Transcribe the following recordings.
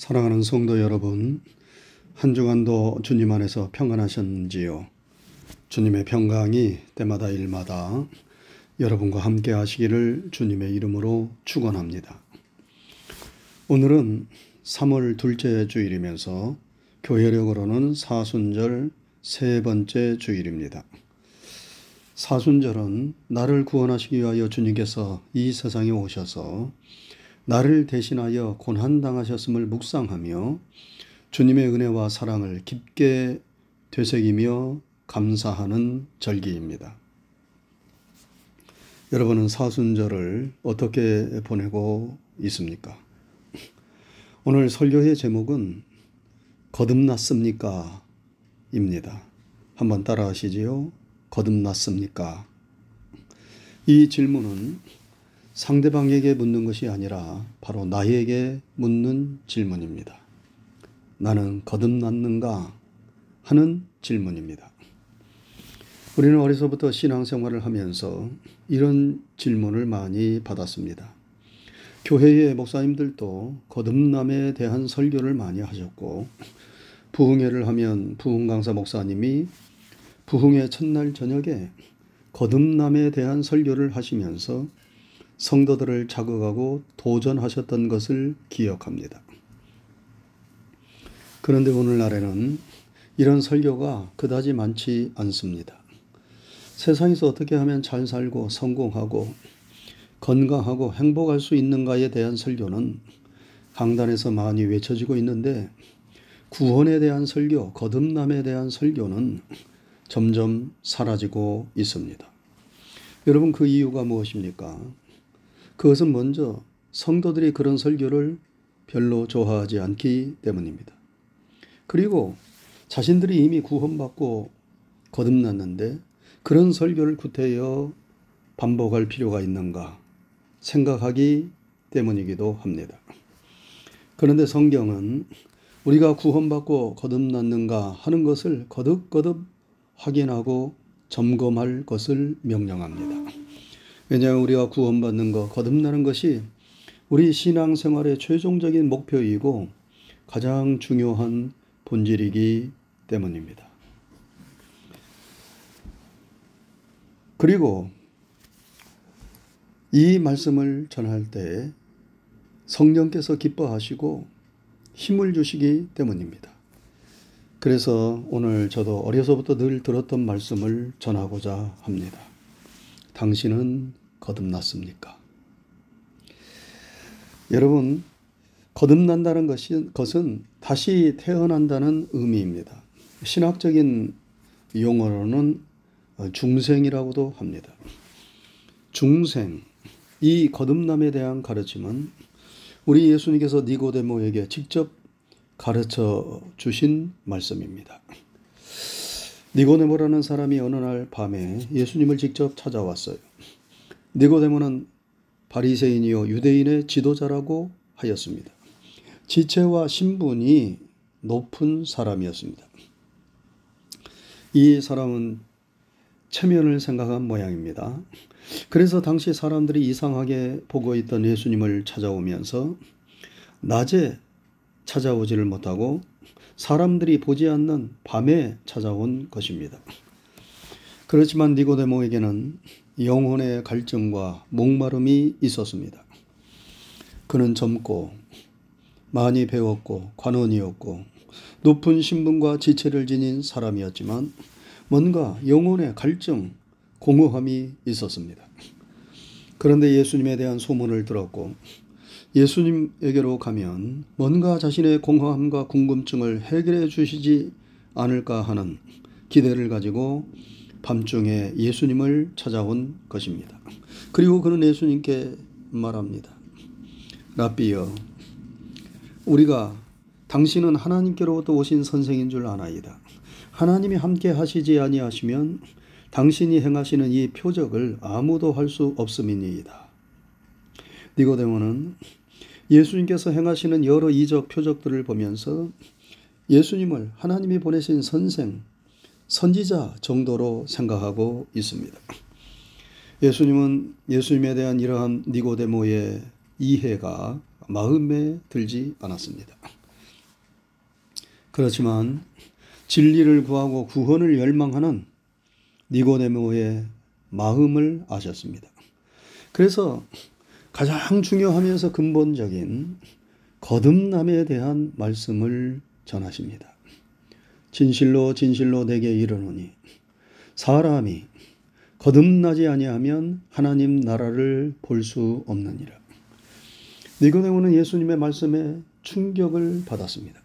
사랑하는 성도 여러분, 한 주간도 주님 안에서 평안하셨는지요? 주님의 평강이 때마다 일마다 여러분과 함께 하시기를 주님의 이름으로 축원합니다. 오늘은 3월 둘째 주일이면서 교회력으로는 사순절 세 번째 주일입니다. 사순절은 나를 구원하시기 위하여 주님께서 이 세상에 오셔서 나를 대신하여 고난당하셨음을 묵상하며 주님의 은혜와 사랑을 깊게 되새기며 감사하는 절기입니다. 여러분은 사순절을 어떻게 보내고 있습니까? 오늘 설교의 제목은 거듭났습니까? 입니다. 한번 따라 하시지요. 거듭났습니까? 이 질문은 상대방에게 묻는 것이 아니라 바로 나에게 묻는 질문입니다. 나는 거듭났는가 하는 질문입니다. 우리는 어려서부터 신앙생활을 하면서 이런 질문을 많이 받았습니다. 교회의 목사님들도 거듭남에 대한 설교를 많이 하셨고 부흥회를 하면 부흥 강사 목사님이 부흥회 첫날 저녁에 거듭남에 대한 설교를 하시면서 성도들을 자극하고 도전하셨던 것을 기억합니다. 그런데 오늘날에는 이런 설교가 그다지 많지 않습니다. 세상에서 어떻게 하면 잘 살고 성공하고 건강하고 행복할 수 있는가에 대한 설교는 강단에서 많이 외쳐지고 있는데 구원에 대한 설교, 거듭남에 대한 설교는 점점 사라지고 있습니다. 여러분 그 이유가 무엇입니까? 그것은 먼저 성도들이 그런 설교를 별로 좋아하지 않기 때문입니다. 그리고 자신들이 이미 구원받고 거듭났는데 그런 설교를 구태여 반복할 필요가 있는가 생각하기 때문이기도 합니다. 그런데 성경은 우리가 구원받고 거듭났는가 하는 것을 거듭거듭 확인하고 점검할 것을 명령합니다. 왜냐하면 우리가 구원받는 것, 거듭나는 것이 우리 신앙생활의 최종적인 목표이고 가장 중요한 본질이기 때문입니다. 그리고 이 말씀을 전할 때 성령께서 기뻐하시고 힘을 주시기 때문입니다. 그래서 오늘 저도 어려서부터 늘 들었던 말씀을 전하고자 합니다. 당신은 거듭났습니까? 여러분, 거듭난다는 것이, 것은 다시 태어난다는 의미입니다. 신학적인 용어로는 중생이라고도 합니다. 중생, 이 거듭남에 대한 가르침은 우리 예수님께서 니고데모에게 직접 가르쳐 주신 말씀입니다. 니고데모라는 사람이 어느 날 밤에 예수님을 직접 찾아왔어요. 니고데모는 바리새인이요 유대인의 지도자라고 하였습니다. 지체와 신분이 높은 사람이었습니다. 이 사람은 체면을 생각한 모양입니다. 그래서 당시 사람들이 이상하게 보고 있던 예수님을 찾아오면서 낮에 찾아오지를 못하고 사람들이 보지 않는 밤에 찾아온 것입니다. 그렇지만 니고데모에게는 영혼의 갈증과 목마름이 있었습니다. 그는 젊고 많이 배웠고 관원이었고 높은 신분과 지체를 지닌 사람이었지만 뭔가 영혼의 갈증, 공허함이 있었습니다. 그런데 예수님에 대한 소문을 들었고 예수님에게로 가면 뭔가 자신의 공허함과 궁금증을 해결해 주시지 않을까 하는 기대를 가지고 밤중에 예수님을 찾아온 것입니다. 그리고 그는 예수님께 말합니다. 라비여, 우리가 당신은 하나님께로부터 오신 선생인 줄 아나이다. 하나님이 함께 하시지 아니하시면 당신이 행하시는 이 표적을 아무도 할 수 없음이니이다. 니고데모는 예수님께서 행하시는 여러 이적 표적들을 보면서 예수님을 하나님이 보내신 선생, 선지자 정도로 생각하고 있습니다. 예수님은 예수님에 대한 이러한 니고데모의 이해가 마음에 들지 않았습니다. 그렇지만 진리를 구하고 구원을 열망하는 니고데모의 마음을 아셨습니다. 그래서 가장 중요하면서 근본적인 거듭남에 대한 말씀을 전하십니다. 진실로 진실로 내게 이르노니 사람이 거듭나지 아니하면 하나님 나라를 볼 수 없느니라. 니고데모는 예수님의 말씀에 충격을 받았습니다.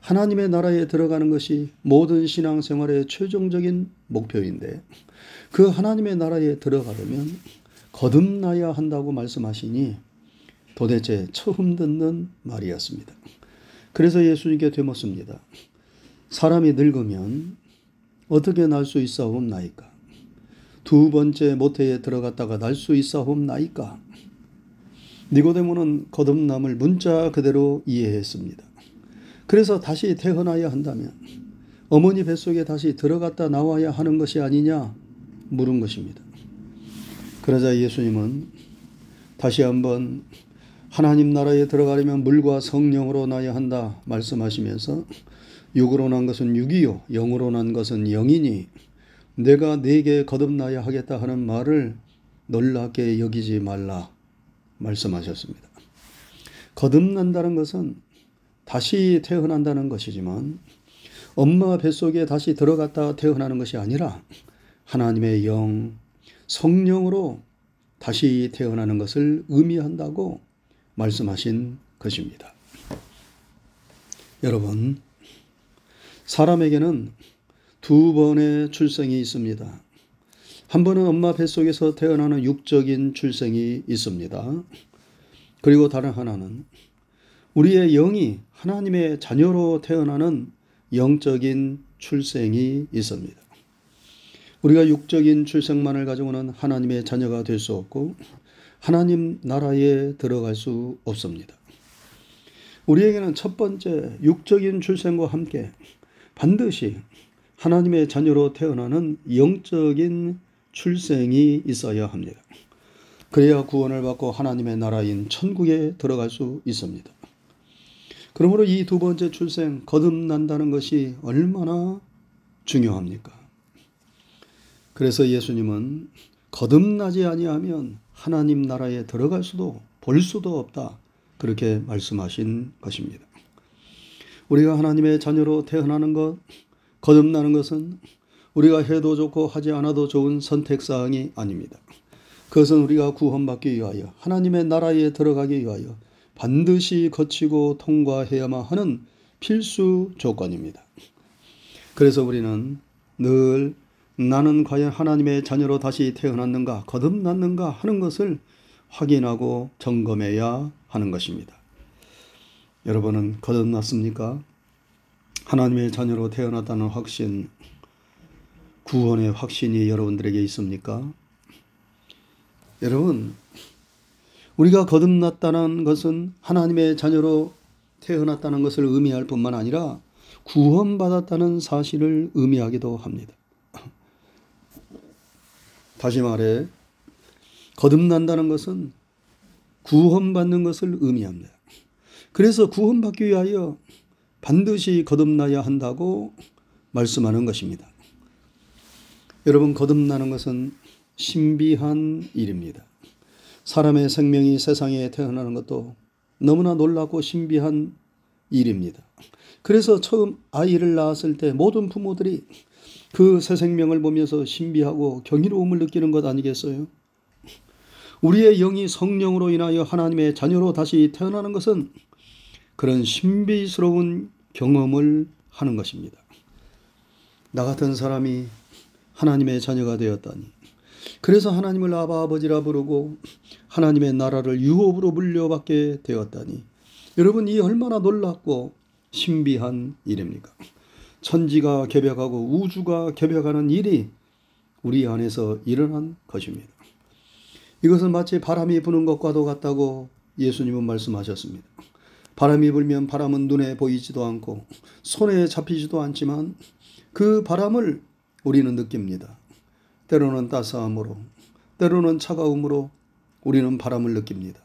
하나님의 나라에 들어가는 것이 모든 신앙생활의 최종적인 목표인데 그 하나님의 나라에 들어가려면 거듭나야 한다고 말씀하시니 도대체 처음 듣는 말이었습니다. 그래서 예수님께 되묻습니다. 사람이 늙으면 어떻게 날 수 있사옵나이까? 두 번째 모태에 들어갔다가 날 수 있사옵나이까? 니고데모는 거듭남을 문자 그대로 이해했습니다. 그래서 다시 태어나야 한다면 어머니 뱃속에 다시 들어갔다 나와야 하는 것이 아니냐 물은 것입니다. 그러자 예수님은 다시 한번 하나님 나라에 들어가려면 물과 성령으로 나야 한다 말씀하시면서 육으로 난 것은 육이요 영으로 난 것은 영이니 내가 네게 거듭나야 하겠다 하는 말을 놀랍게 여기지 말라 말씀하셨습니다. 거듭난다는 것은 다시 태어난다는 것이지만 엄마 뱃속에 다시 들어갔다 태어나는 것이 아니라 하나님의 영, 성령으로 다시 태어나는 것을 의미한다고 말씀하신 것입니다. 여러분, 사람에게는 두 번의 출생이 있습니다. 한 번은 엄마 뱃속에서 태어나는 육적인 출생이 있습니다. 그리고 다른 하나는 우리의 영이 하나님의 자녀로 태어나는 영적인 출생이 있습니다. 우리가 육적인 출생만을 가지고는 하나님의 자녀가 될 수 없고 하나님 나라에 들어갈 수 없습니다. 우리에게는 첫 번째 육적인 출생과 함께 반드시 하나님의 자녀로 태어나는 영적인 출생이 있어야 합니다. 그래야 구원을 받고 하나님의 나라인 천국에 들어갈 수 있습니다. 그러므로 이 두 번째 출생, 거듭난다는 것이 얼마나 중요합니까? 그래서 예수님은 거듭나지 아니하면 하나님 나라에 들어갈 수도 볼 수도 없다. 그렇게 말씀하신 것입니다. 우리가 하나님의 자녀로 태어나는 것, 거듭나는 것은 우리가 해도 좋고 하지 않아도 좋은 선택사항이 아닙니다. 그것은 우리가 구원받기 위하여 하나님의 나라에 들어가기 위하여 반드시 거치고 통과해야만 하는 필수 조건입니다. 그래서 우리는 늘 나는 과연 하나님의 자녀로 다시 태어났는가, 거듭났는가 하는 것을 확인하고 점검해야 하는 것입니다. 여러분은 거듭났습니까? 하나님의 자녀로 태어났다는 확신, 구원의 확신이 여러분들에게 있습니까? 여러분, 우리가 거듭났다는 것은 하나님의 자녀로 태어났다는 것을 의미할 뿐만 아니라 구원받았다는 사실을 의미하기도 합니다. 다시 말해, 거듭난다는 것은 구원받는 것을 의미합니다. 그래서 구원받기 위하여 반드시 거듭나야 한다고 말씀하는 것입니다. 여러분, 거듭나는 것은 신비한 일입니다. 사람의 생명이 세상에 태어나는 것도 너무나 놀랍고 신비한 일입니다. 그래서 처음 아이를 낳았을 때 모든 부모들이 그 새 생명을 보면서 신비하고 경이로움을 느끼는 것 아니겠어요? 우리의 영이 성령으로 인하여 하나님의 자녀로 다시 태어나는 것은 그런 신비스러운 경험을 하는 것입니다. 나 같은 사람이 하나님의 자녀가 되었다니. 그래서 하나님을 아바 아버지라 부르고 하나님의 나라를 유업으로 물려받게 되었다니. 여러분 이 얼마나 놀랍고 신비한 일입니까? 천지가 개벽하고 우주가 개벽하는 일이 우리 안에서 일어난 것입니다. 이것은 마치 바람이 부는 것과도 같다고 예수님은 말씀하셨습니다. 바람이 불면 바람은 눈에 보이지도 않고 손에 잡히지도 않지만 그 바람을 우리는 느낍니다. 때로는 따스함으로, 때로는 차가움으로 우리는 바람을 느낍니다.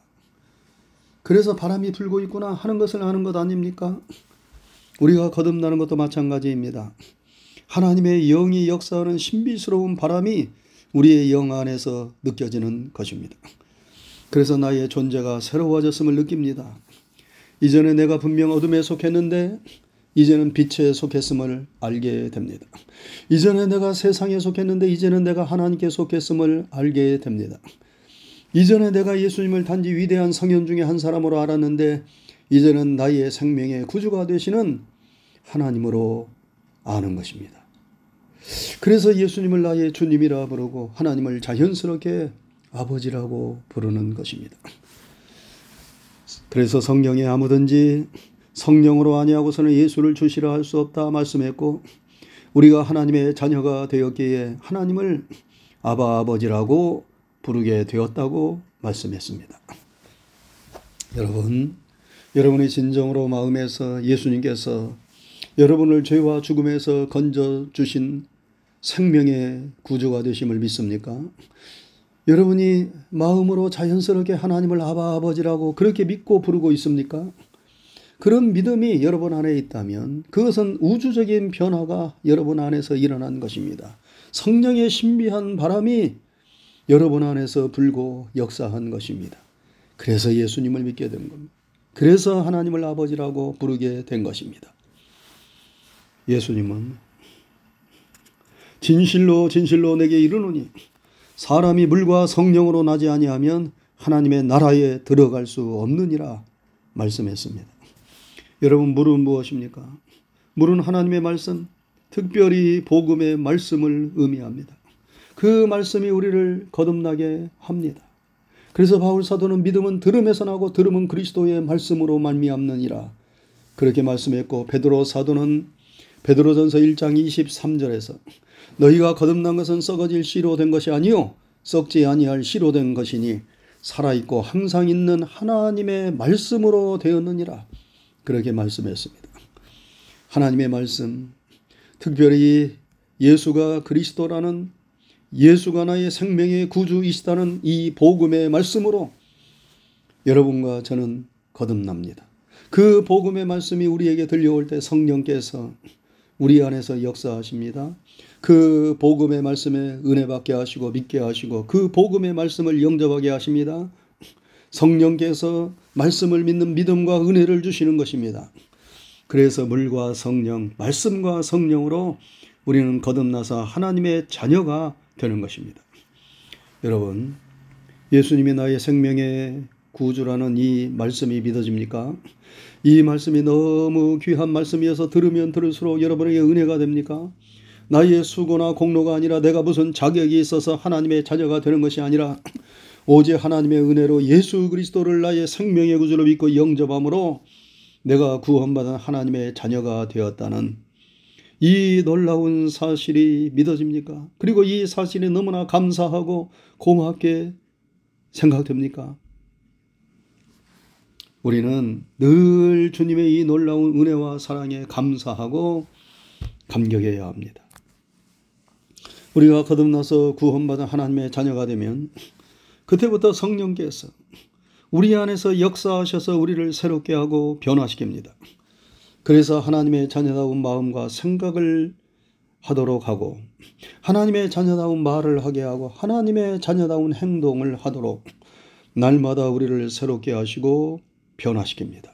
그래서 바람이 불고 있구나 하는 것을 아는 것 아닙니까? 우리가 거듭나는 것도 마찬가지입니다. 하나님의 영이 역사하는 신비스러운 바람이 우리의 영 안에서 느껴지는 것입니다. 그래서 나의 존재가 새로워졌음을 느낍니다. 이전에 내가 분명 어둠에 속했는데 이제는 빛에 속했음을 알게 됩니다. 이전에 내가 세상에 속했는데 이제는 내가 하나님께 속했음을 알게 됩니다. 이전에 내가 예수님을 단지 위대한 성현 중에 한 사람으로 알았는데 이제는 나의 생명의 구주가 되시는 하나님으로 아는 것입니다. 그래서 예수님을 나의 주님이라 부르고 하나님을 자연스럽게 아버지라고 부르는 것입니다. 그래서 성경에 아무든지 성령으로 아니하고서는 예수를 주시라 할 수 없다 말씀했고 우리가 하나님의 자녀가 되었기에 하나님을 아바 아버지라고 부르게 되었다고 말씀했습니다. 여러분, 여러분의 진정으로 마음에서 예수님께서 여러분을 죄와 죽음에서 건져 주신 생명의 구주가 되심을 믿습니까? 여러분이 마음으로 자연스럽게 하나님을 아바 아버지라고 그렇게 믿고 부르고 있습니까? 그런 믿음이 여러분 안에 있다면 그것은 우주적인 변화가 여러분 안에서 일어난 것입니다. 성령의 신비한 바람이 여러분 안에서 불고 역사한 것입니다. 그래서 예수님을 믿게 된 겁니다. 그래서 하나님을 아버지라고 부르게 된 것입니다. 예수님은 진실로 진실로 내게 이르노니 사람이 물과 성령으로 나지 아니하면 하나님의 나라에 들어갈 수 없느니라 말씀했습니다. 여러분 물은 무엇입니까? 물은 하나님의 말씀, 특별히 복음의 말씀을 의미합니다. 그 말씀이 우리를 거듭나게 합니다. 그래서 바울 사도는 믿음은 들음에서 나고 들음은 그리스도의 말씀으로 말미암느니라 그렇게 말씀했고 베드로 사도는 베드로전서 1장 23절에서 너희가 거듭난 것은 썩어질 씨로 된 것이 아니요 썩지 아니할 씨로 된 것이니 살아 있고 항상 있는 하나님의 말씀으로 되었느니라 그렇게 말씀했습니다. 하나님의 말씀 특별히 예수가 그리스도라는 예수가 나의 생명의 구주이시다는 이 복음의 말씀으로 여러분과 저는 거듭납니다. 그 복음의 말씀이 우리에게 들려올 때 성령께서 우리 안에서 역사하십니다. 그 복음의 말씀에 은혜 받게 하시고 믿게 하시고 그 복음의 말씀을 영접하게 하십니다. 성령께서 말씀을 믿는 믿음과 은혜를 주시는 것입니다. 그래서 물과 성령, 말씀과 성령으로 우리는 거듭나서 하나님의 자녀가 되는 것입니다. 여러분, 예수님이 나의 생명의 구주라는 이 말씀이 믿어집니까? 이 말씀이 너무 귀한 말씀이어서 들으면 들을수록 여러분에게 은혜가 됩니까? 나의 수고나 공로가 아니라 내가 무슨 자격이 있어서 하나님의 자녀가 되는 것이 아니라 오직 하나님의 은혜로 예수 그리스도를 나의 생명의 구주로 믿고 영접함으로 내가 구원받은 하나님의 자녀가 되었다는 이 놀라운 사실이 믿어집니까? 그리고 이 사실이 너무나 감사하고 고맙게 생각됩니까? 우리는 늘 주님의 이 놀라운 은혜와 사랑에 감사하고 감격해야 합니다. 우리가 거듭나서 구원받은 하나님의 자녀가 되면 그때부터 성령께서 우리 안에서 역사하셔서 우리를 새롭게 하고 변화시킵니다. 그래서 하나님의 자녀다운 마음과 생각을 하도록 하고 하나님의 자녀다운 말을 하게 하고 하나님의 자녀다운 행동을 하도록 날마다 우리를 새롭게 하시고 변화시킵니다.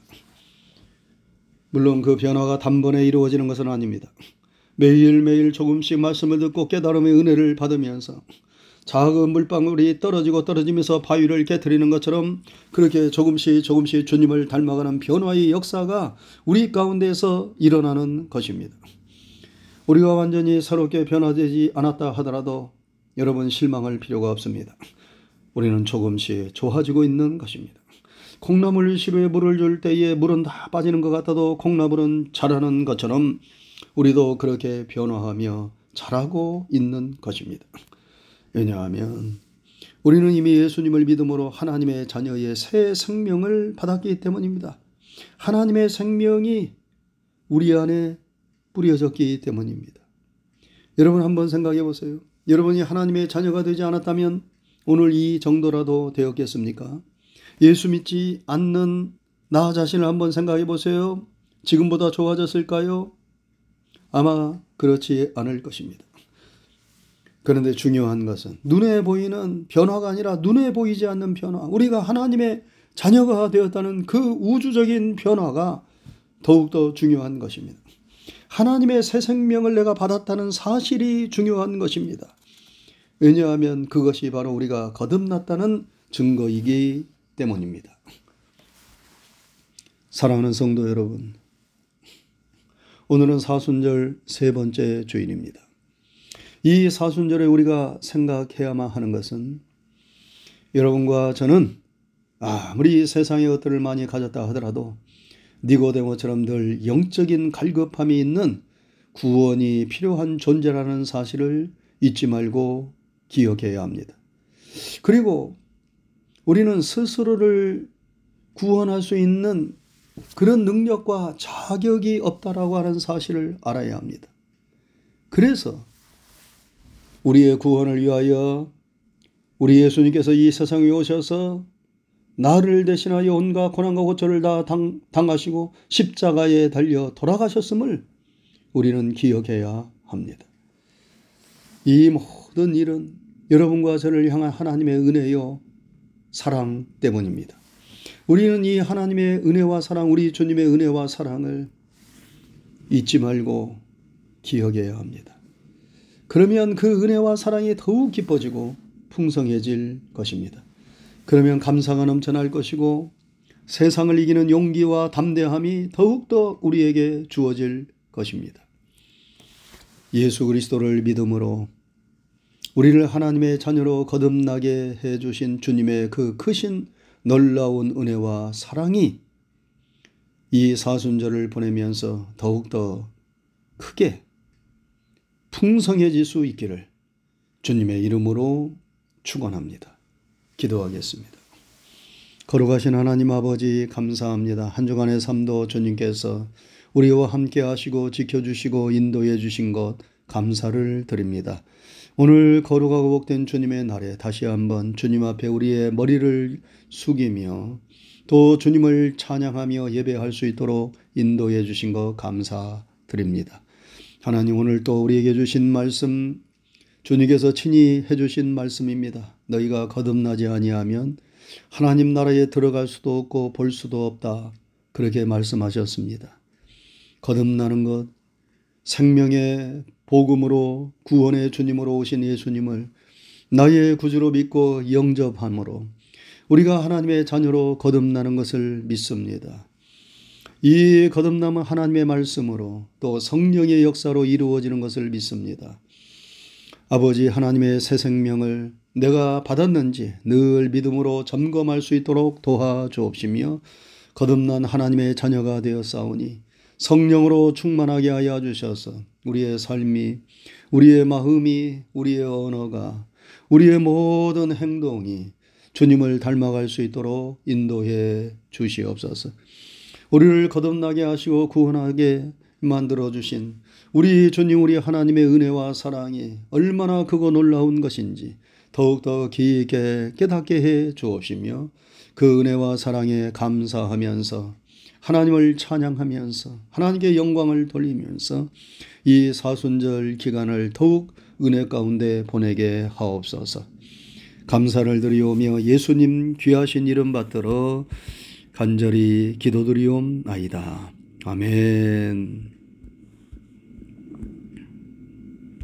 물론 그 변화가 단번에 이루어지는 것은 아닙니다. 매일매일 조금씩 말씀을 듣고 깨달음의 은혜를 받으면서 작은 물방울이 떨어지고 떨어지면서 바위를 깨뜨리는 것처럼 그렇게 조금씩 조금씩 주님을 닮아가는 변화의 역사가 우리 가운데서 일어나는 것입니다. 우리가 완전히 새롭게 변화되지 않았다 하더라도 여러분 실망할 필요가 없습니다. 우리는 조금씩 좋아지고 있는 것입니다. 콩나물 시루에 물을 줄 때에 물은 다 빠지는 것 같아도 콩나물은 자라는 것처럼 우리도 그렇게 변화하며 자라고 있는 것입니다. 왜냐하면 우리는 이미 예수님을 믿음으로 하나님의 자녀의 새 생명을 받았기 때문입니다. 하나님의 생명이 우리 안에 뿌려졌기 때문입니다. 여러분 한번 생각해 보세요. 여러분이 하나님의 자녀가 되지 않았다면 오늘 이 정도라도 되었겠습니까? 예수 믿지 않는 나 자신을 한번 생각해 보세요. 지금보다 좋아졌을까요? 아마 그렇지 않을 것입니다. 그런데 중요한 것은 눈에 보이는 변화가 아니라 눈에 보이지 않는 변화. 우리가 하나님의 자녀가 되었다는 그 우주적인 변화가 더욱더 중요한 것입니다. 하나님의 새 생명을 내가 받았다는 사실이 중요한 것입니다. 왜냐하면 그것이 바로 우리가 거듭났다는 증거이기 때문입니다. 사랑하는 성도 여러분, 오늘은 사순절 세 번째 주일입니다. 이 사순절에 우리가 생각해야만 하는 것은 여러분과 저는 아무리 세상의 것들을 많이 가졌다 하더라도 니고데모처럼 늘 영적인 갈급함이 있는 구원이 필요한 존재라는 사실을 잊지 말고 기억해야 합니다. 그리고 우리는 스스로를 구원할 수 있는 그런 능력과 자격이 없다라고 하는 사실을 알아야 합니다. 그래서 우리의 구원을 위하여 우리 예수님께서 이 세상에 오셔서 나를 대신하여 온갖 고난과 고초를 다 당, 당하시고 십자가에 달려 돌아가셨음을 우리는 기억해야 합니다. 이 모든 일은 여러분과 저를 향한 하나님의 은혜요 사랑 때문입니다. 우리는 이 하나님의 은혜와 사랑, 우리 주님의 은혜와 사랑을 잊지 말고 기억해야 합니다. 그러면 그 은혜와 사랑이 더욱 깊어지고 풍성해질 것입니다. 그러면 감사가 넘쳐날 것이고 세상을 이기는 용기와 담대함이 더욱더 우리에게 주어질 것입니다. 예수 그리스도를 믿음으로 우리를 하나님의 자녀로 거듭나게 해 주신 주님의 그 크신 놀라운 은혜와 사랑이 이 사순절을 보내면서 더욱더 크게 풍성해질 수 있기를 주님의 이름으로 축원합니다. 기도하겠습니다. 거룩하신 하나님 아버지 감사합니다. 한 주간의 삶도 주님께서 우리와 함께 하시고 지켜주시고 인도해 주신 것 감사를 드립니다. 오늘 거룩하고 복된 주님의 날에 다시 한번 주님 앞에 우리의 머리를 숙이며 또 주님을 찬양하며 예배할 수 있도록 인도해 주신 것 감사드립니다. 하나님 오늘 또 우리에게 주신 말씀 주님께서 친히 해 주신 말씀입니다. 너희가 거듭나지 아니하면 하나님 나라에 들어갈 수도 없고 볼 수도 없다. 그렇게 말씀하셨습니다. 거듭나는 것 생명의 복음으로 구원의 주님으로 오신 예수님을 나의 구주로 믿고 영접함으로 우리가 하나님의 자녀로 거듭나는 것을 믿습니다. 이 거듭남은 하나님의 말씀으로 또 성령의 역사로 이루어지는 것을 믿습니다. 아버지 하나님의 새 생명을 내가 받았는지 늘 믿음으로 점검할 수 있도록 도와주옵시며 거듭난 하나님의 자녀가 되어 싸우니 성령으로 충만하게 하여 주셔서 우리의 삶이 우리의 마음이 우리의 언어가 우리의 모든 행동이 주님을 닮아갈 수 있도록 인도해 주시옵소서. 우리를 거듭나게 하시고 구원하게 만들어 주신 우리 주님 우리 하나님의 은혜와 사랑이 얼마나 크고 놀라운 것인지 더욱더 깊게 깨닫게 해 주옵시며 그 은혜와 사랑에 감사하면서 하나님을 찬양하면서 하나님께 영광을 돌리면서 이 사순절 기간을 더욱 은혜 가운데 보내게 하옵소서. 감사를 드리오며 예수님 귀하신 이름 받들어 간절히 기도드리옵나이다. 아멘.